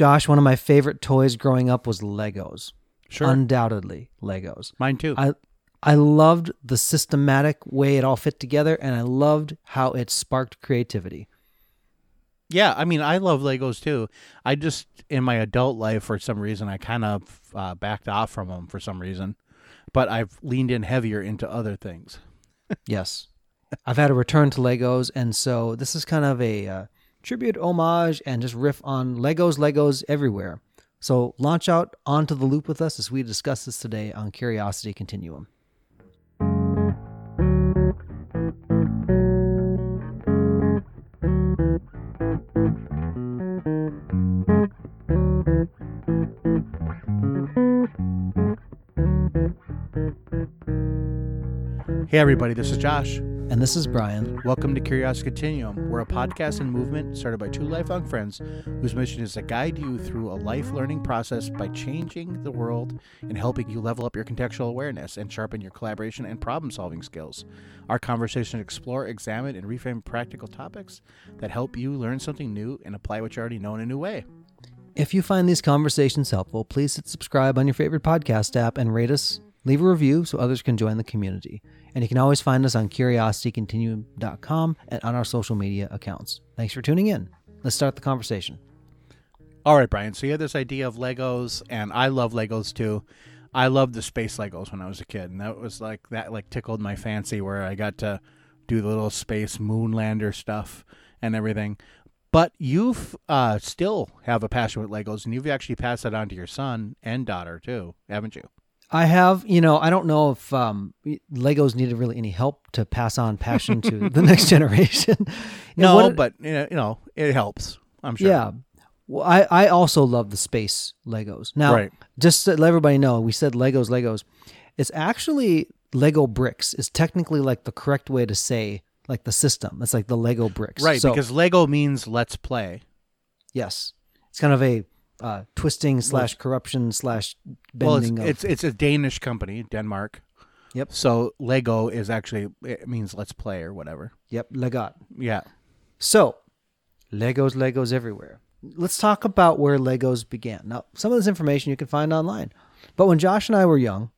Josh, one of my favorite toys growing up was Legos. Sure. Undoubtedly, Legos. Mine too. I I loved the systematic way it all fit together, and I loved how it sparked creativity. yeah, I mean, I love Legos too. I just, in my adult life, for some reason, I kind of uh, backed off from them for some reason. But I've leaned in heavier into other things. Yes. I've had a return to Legos, and so this is kind of a uh, tribute, homage, and just riff on Legos, Legos everywhere. So launch out onto the loop with us as we discuss this today on Curiosity Continuum. Hey, everybody, this is Josh. And this is Brian. Welcome to Curiosity Continuum. We're a podcast and movement started by two lifelong friends whose mission is to guide you through a life learning process by changing the world and helping you level up your contextual awareness and sharpen your collaboration and problem solving skills. Our conversations explore, examine, and reframe practical topics that help you learn something new and apply what you already know in a new way. If you find these conversations helpful, please hit subscribe on your favorite podcast app and rate us. Leave a review so others can join the community. And you can always find us on curiositycontinuum.com and on our social media accounts. Thanks for tuning in. Let's start the conversation. All right, Brian. So you had this idea of Legos, and I love Legos too. I loved the space Legos when I was a kid, and that was like that like tickled my fancy where I got to do the little space moonlander stuff and everything. But you've uh, still have a passion with Legos, and you've actually passed that on to your son and daughter too, haven't you? I have, you know, I don't know if um, Legos needed really any help to pass on passion to the next generation. No, what- but you know, you know, it helps. I'm sure. Yeah. Well, I, I also love the space Legos. Now, Right. just to let everybody know, we said Legos, Legos. It's actually Lego bricks is technically like the correct way to say like the system. It's like the Lego bricks. Right, So, because Lego means let's play. yes, it's kind of a uh, twisting slash corruption slash Well, it's, bending of. it's it's a Danish company, Denmark. Yep. So Lego is actually it means let's play or whatever. yep, Legot. Yeah. So, Legos, Legos everywhere. Let's talk about where Legos began. Now, some of this information you can find online. But when Josh and I were young,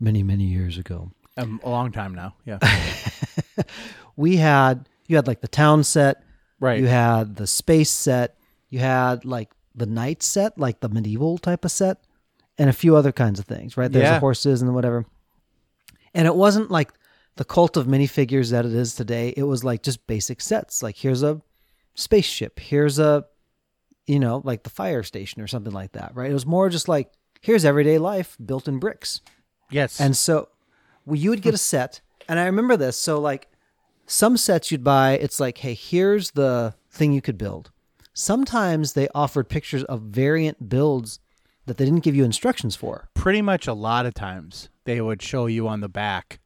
many, many years ago, Um, a long time now. Yeah. we had you had like the town set, Right. you had the space set, you had like the knight set, like the medieval type of set, and a few other kinds of things, right? There's Yeah. the horses and whatever. And it wasn't like the cult of minifigures that it is today. It was like just basic sets. Like here's a spaceship, here's a you know, like the fire station or something like that, right? It was more just like here's everyday life built in bricks. yes. And so well, you would get a set, and I remember this. So like some sets you'd buy, it's like, hey, here's the thing you could build. Sometimes they offered pictures of variant builds that they didn't give you instructions for. pretty much a lot of times they would show you on the back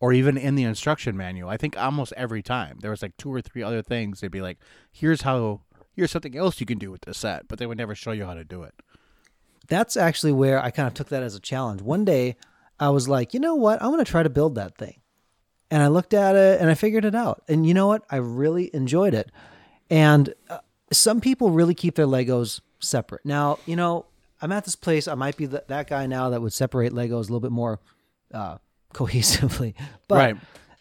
or even in the instruction manual. I think almost every time there was like two or three other things. They'd be like, "Here's how. Here's something else you can do with this set," but they would never show you how to do it. That's actually where I kind of took that as a challenge. One day I was like, you know what? I'm going to try to build that thing. And I looked at it and I figured it out. And you know what? I really enjoyed it. And uh, some people really keep their Legos separate. Now, you know, I'm at this place. I might be th- that guy now that would separate Legos a little bit more uh, cohesively. But Right.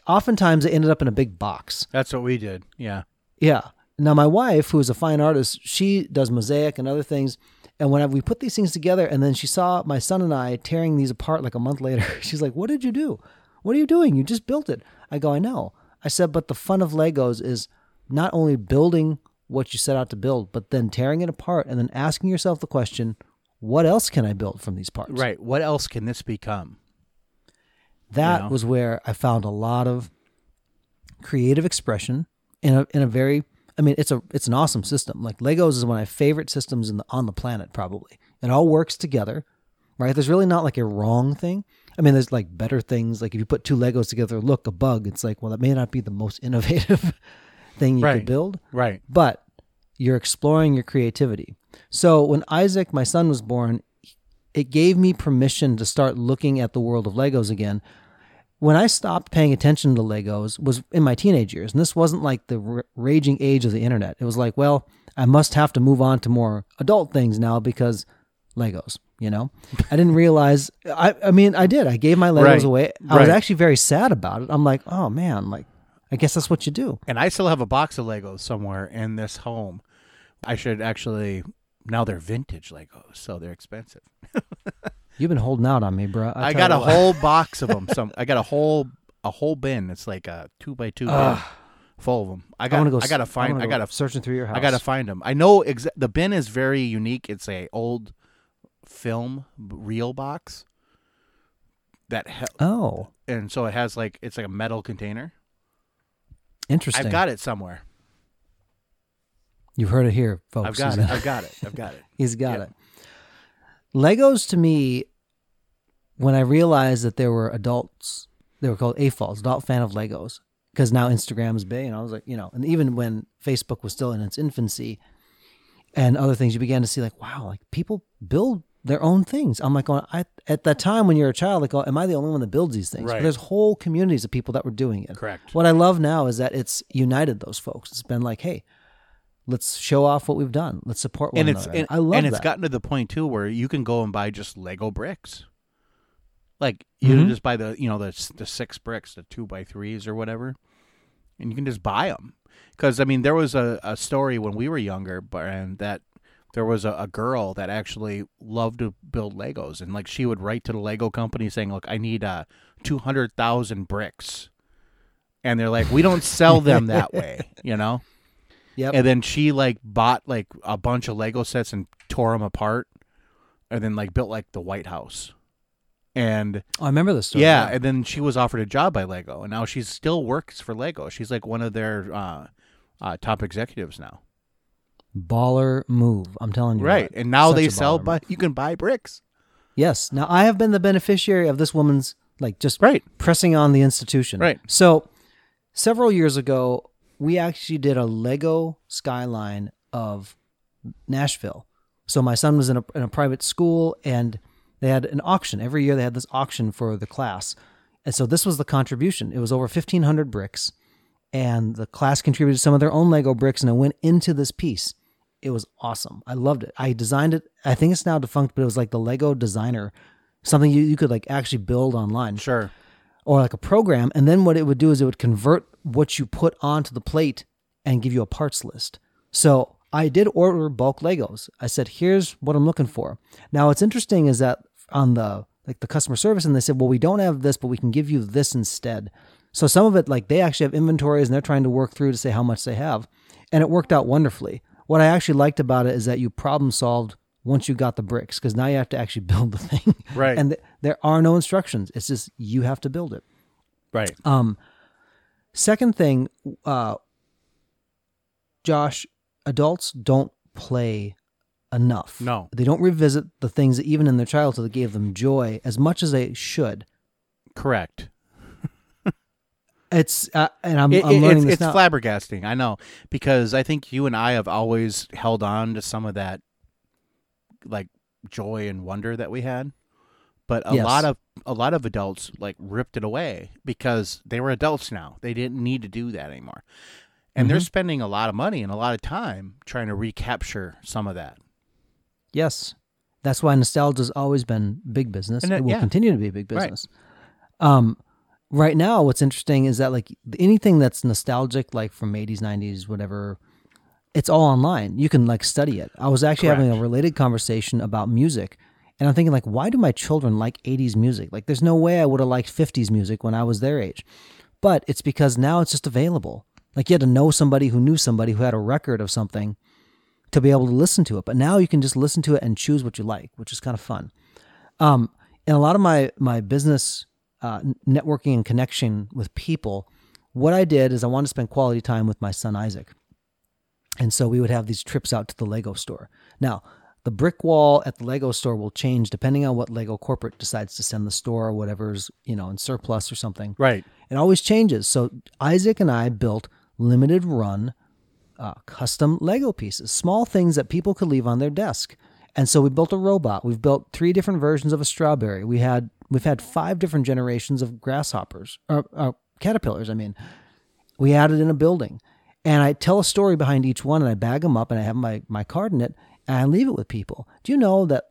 oftentimes they ended up in a big box. That's what we did. Yeah. Yeah. Now my wife, who is a fine artist, she does mosaic and other things. And when we put these things together, and then she saw my son and I tearing these apart like a month later, she's like, "What did you do? What are you doing? You just built it." I go, "I know." I said, "But the fun of Legos is not only building what you set out to build, but then tearing it apart and then asking yourself the question, what else can I build from these parts?" Right. What else can this become? that know? was where I found a lot of creative expression in a in a very I mean it's a it's an awesome system. Like Legos is one of my favorite systems in the, on the planet probably. It all works together, right? There's really not like a wrong thing. I mean there's like better things like if you put two Legos together look a bug, it's like well that may not be the most innovative thing you Right. could build, Right. but you're exploring your creativity. So when Isaac, my son, was born, it gave me permission to start looking at the world of Legos again when I stopped paying attention to Legos was in my teenage years, and this wasn't like the r- raging age of the internet. It was like, well, I must have to move on to more adult things now because Legos. You know, I didn't realize. I I mean, I did. I gave my Legos Right. away. I was actually very sad about it. I'm like, oh man, like I guess that's what you do. And I still have a box of Legos somewhere in this home. I should actually. Now they're vintage Legos, so they're expensive. You've been holding out on me, bro. I, got a whole box of them. Some I got a whole a whole bin. It's like a two by two bin full of them. I I got. want to go. I gotta find. wanna I gotta. searching through your house. I gotta find them. I know exa- the bin is very unique. It's a old film reel box that he- Oh, and so it has like it's like a metal container. interesting. I've got it somewhere. You've heard it here, folks. I've got He's it. I've got it. I've got it. He's got Yeah. it. Legos to me, when I realized that there were adults, they were called AFOLs, adult fan of Legos, because now Instagram is big, and I was like, you know, and even when Facebook was still in its infancy, and other things, you began to see like, wow, like people build their own things. I'm like, going, I at that time when you're a child, like, oh, am I the only one that builds these things? But there's whole communities of people that were doing it. Correct. What I love now is that it's united those folks. It's been like, hey, let's show off what we've done. Let's support one and it's another. and, I love and it's that. gotten to the point too where you can go and buy just Lego bricks. Like you Mhm. just buy the you know the the six bricks, the two by threes or whatever, and you can just buy them. Because I mean, there was a, a story when we were younger, but and that there was a, a girl that actually loved to build Legos, and like she would write to the Lego company saying, "Look, I need uh two hundred thousand bricks," and they're like, "We don't sell them that way," you know. Yep. And then she like bought like a bunch of Lego sets and tore them apart, and then like built like the White House. And Oh, I remember this story. yeah, and then she was offered a job by Lego, and now she still works for Lego. She's like one of their uh, uh, top executives now. baller move. I'm telling you. Right, what. and now Such they sell, but you can buy bricks. Yes. Now I have been the beneficiary of this woman's like just Right. pressing on the institution. Right. So several years ago, we actually did a Lego skyline of Nashville. So my son was in a in a private school and they had an auction. Every year they had this auction for the class. And so this was the contribution. It was over 1500 bricks and the class contributed some of their own Lego bricks and it went into this piece. It was awesome. I loved it. I designed it. I think it's now defunct, but it was like the Lego designer, something you, you could like actually build online Sure. Or like a program. And then what it would do is it would convert what you put onto the plate and give you a parts list. So I did order bulk Legos. I said, here's what I'm looking for. Now what's interesting is that on the like the customer service and they said, well, we don't have this, but we can give you this instead. So some of it, like they actually have inventories and they're trying to work through to say how much they have. And it worked out wonderfully. What I actually liked about it is that you problem solved once you got the bricks because now you have to actually build the thing. Right. And th- there are no instructions. It's just you have to build it. Right. Um, second thing, uh, Josh, adults don't play enough. No. They don't revisit the things that even in their childhood that gave them joy as much as they should. Correct. It's uh, and I'm, It- I'm learning it's it's flabbergasting. I know because I think you and I have always held on to some of that, like joy and wonder that we had. But a Yes. lot of a lot of adults like ripped it away because they were adults now. They didn't need to do that anymore, and they're Mhm. spending a lot of money and a lot of time trying to recapture some of that. Yes, that's why nostalgia's always been big business. And it- will yeah. continue to be big Right. business. Um, right now, what's interesting is that like anything that's nostalgic, like from eighties, nineties, whatever, it's all online. You can like study it. I was actually having a related conversation about music, and I'm thinking like, why do my children like eighties music? Like, there's no way I would have liked fifties music when I was their age, but it's because now it's just available. Like you had to know somebody who knew somebody who had a record of something to be able to listen to it. But now you can just listen to it and choose what you like, which is kind of fun. Um, in a lot of my my business uh, networking and connection with people, what I did is I wanted to spend quality time with my son Isaac, and so we would have these trips out to the Lego store. Now, the brick wall at the Lego store will change depending on what Lego corporate decides to send the store or whatever's you know in surplus or something. Right. It always changes. So Isaac and I built limited run uh, custom Lego pieces, small things that people could leave on their desk. And so we built a robot. We've built three different versions of a strawberry. We had we've had five different generations of grasshoppers or, or caterpillars. I mean, we added in a building, and I tell a story behind each one, and I bag them up, and I have my my card in it, and I leave it with people. Do you know that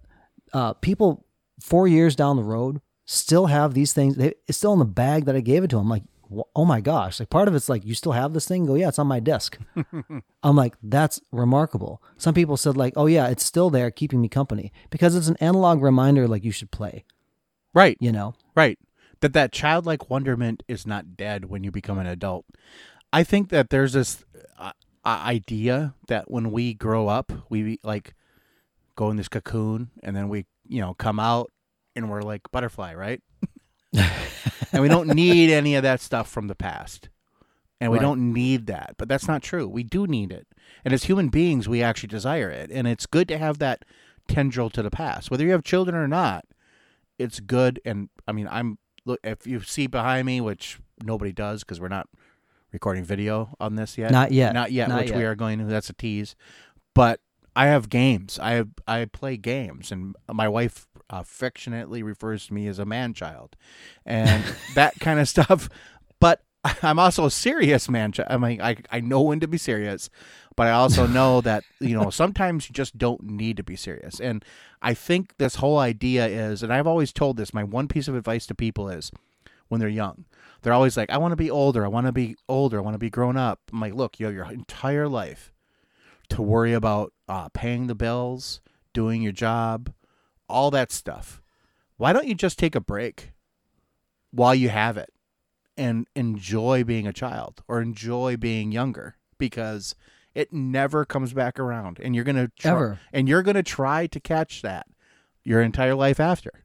uh, people four years down the road still have these things? They, it's still in the bag that I gave it to them. Like, oh my gosh! Like part of it's like, you still have this thing? Go, yeah, it's on my desk. I'm like, that's remarkable. Some people said like, oh yeah, it's still there, keeping me company because it's an analog reminder. Like you should play. Right. You know. Right. That that childlike wonderment is not dead when you become an adult. I think that there's this idea that when we grow up, we like go in this cocoon and then we, you know, come out and we're like butterfly, right? and we don't need any of that stuff from the past. And we Right. don't need that. But that's not true. We do need it. And as human beings, we actually desire it. And it's good to have that tendril to the past. Whether you have children or not, it's good. And I mean, I'm look if you see behind me, which nobody does because we're not recording video on this yet. Not yet. Not yet, Not which we are going to. That's a tease. But I have games. I have, I play games, and my wife affectionately refers to me as a man child, and that kind of stuff. But I'm also a serious man child. I mean, I I know when to be serious, but I also know that you know sometimes you just don't need to be serious. And I think this whole idea is, and I've always told this. My one piece of advice to people is, when they're young, they're always like, "I want to be older. I want to be older. I want to be grown up." I'm like, "Look, you have your entire life to worry about uh, paying the bills, doing your job, all that stuff. Why don't you just take a break while you have it and enjoy being a child or enjoy being younger because it never comes back around and you're to try, Ever. and you're going to try to catch that your entire life after.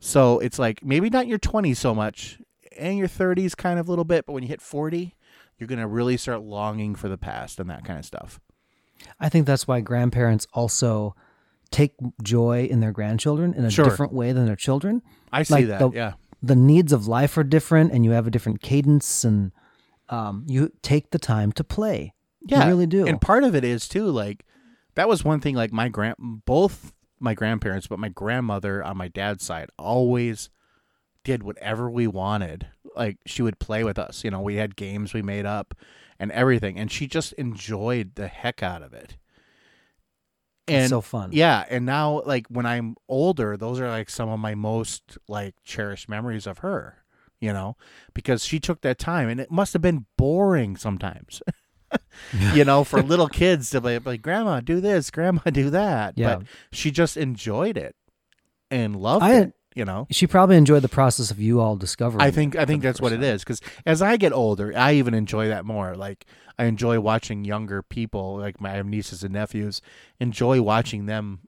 So it's like maybe not your 20s so much and your 30s kind of a little bit, but when you hit 40, you're going to really start longing for the past and that kind of stuff. I think that's why grandparents also take joy in their grandchildren in a Sure. different way than their children. I see Like that. the- yeah. The needs of life are different, and you have a different cadence, and um, you take the time to play. Yeah, you really do. And part of it is too like that was one thing. Like my grand, both my grandparents, but my grandmother on my dad's side always did whatever we wanted. Like she would play with us. You know, we had games we made up and everything, and she just enjoyed the heck out of it. And it's so fun. yeah, and now like when I'm older, those are like some of my most like cherished memories of her, you know, because she took that time and it must have been boring sometimes. you know, for little kids to be like, Grandma, do this, Grandma, do that. Yeah. But she just enjoyed it and loved I- it, you know. She probably enjoyed the process of you all discovering. I think I think that's what it is because as I get older, I even enjoy that more. Like I enjoy watching younger people, like my nieces and nephews, enjoy watching them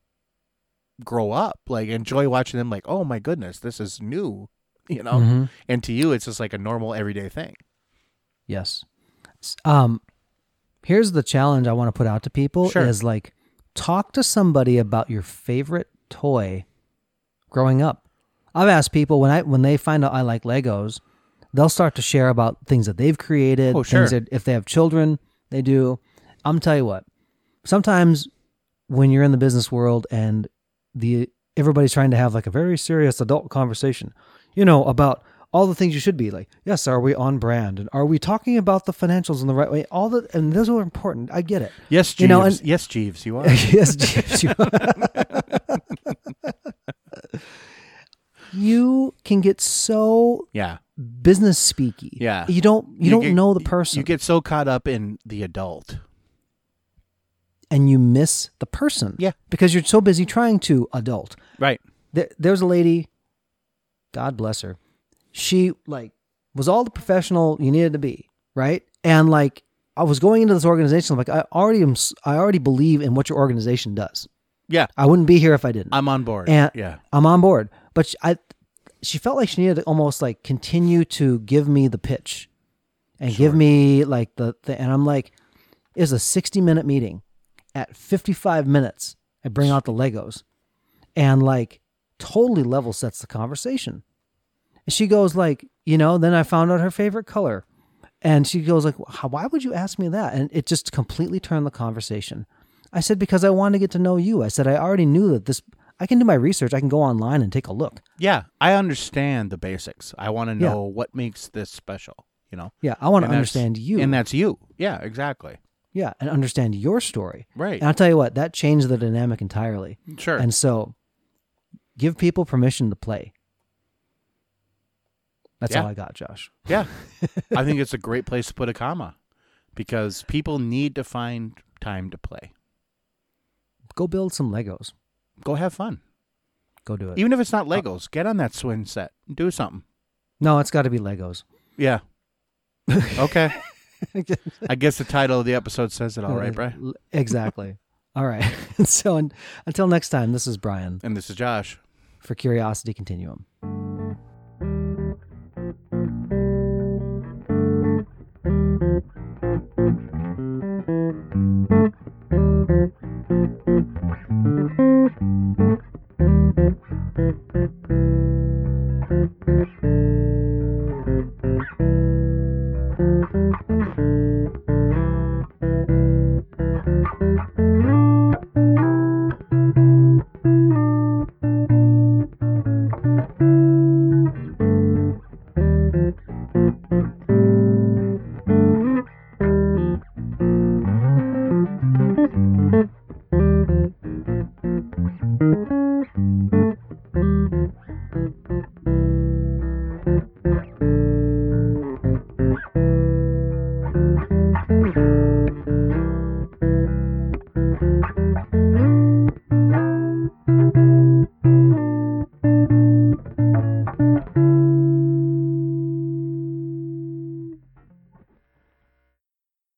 grow up. Like enjoy watching them. Like oh my goodness, this is new, you know. Mhm. And to you, it's just like a normal everyday thing. Yes. Um, here's the challenge I want to put out to people: Sure. is like talk to somebody about your favorite toy growing up. I've asked people when I when they find out I like Legos, they'll start to share about things that they've created. Oh, things sure. that if they have children, they do. I'm tell you what. Sometimes when you're in the business world and the everybody's trying to have like a very serious adult conversation, you know, about all the things you should be like, yes, are we on brand and are we talking about the financials in the right way? All the and those are important. I get it. Yes, Jeeves. You know, and- yes, Jeeves, you are. yes, James, you, you can get so yeah, business speaky. Yeah. you don't you, don't get- know the person, You get so caught up in the adult. and you miss the person. Yeah. because you're so busy trying to adult. Right. there, there's a lady god bless her she like was all the professional you needed to be right and like i was going into this organization I'm like i already am i already believe in what your organization does Yeah. i wouldn't be here if i didn't I'm on board. And- yeah. i'm on board but she, i she felt like she needed to almost like continue to give me the pitch and give me like the, the and i'm like it was a 60 minute meeting. At 55 minutes i bring out the legos and like totally level sets the conversation. And she goes like you know then i found out her favorite color. And she goes like why would you ask me that? And it just completely turned the conversation. I said because I wanted to get to know you. I said I already knew that this. I can do my research. I can go online and take a look. Yeah, I understand the basics. I want to Yeah. know what makes this special. You know, Yeah, I want to understand you. and that's you. Yeah, exactly. yeah, and understand your story. Right. And I'll tell you what, that changed the dynamic entirely. Sure. And so, give people permission to play. That's Yeah. all I got, Josh. Yeah. I think it's a great place to put a comma because people need to find time to play. Go build some Legos. Go have fun. Go do it. Even if it's not Legos, get on that swing set. Do something. no, it's got to be Legos. Yeah. Okay. I guess the title of the episode says it all, right, Brian? Exactly. all right. so un- until next time, this is Brian And this is Josh. for Curiosity Continuum.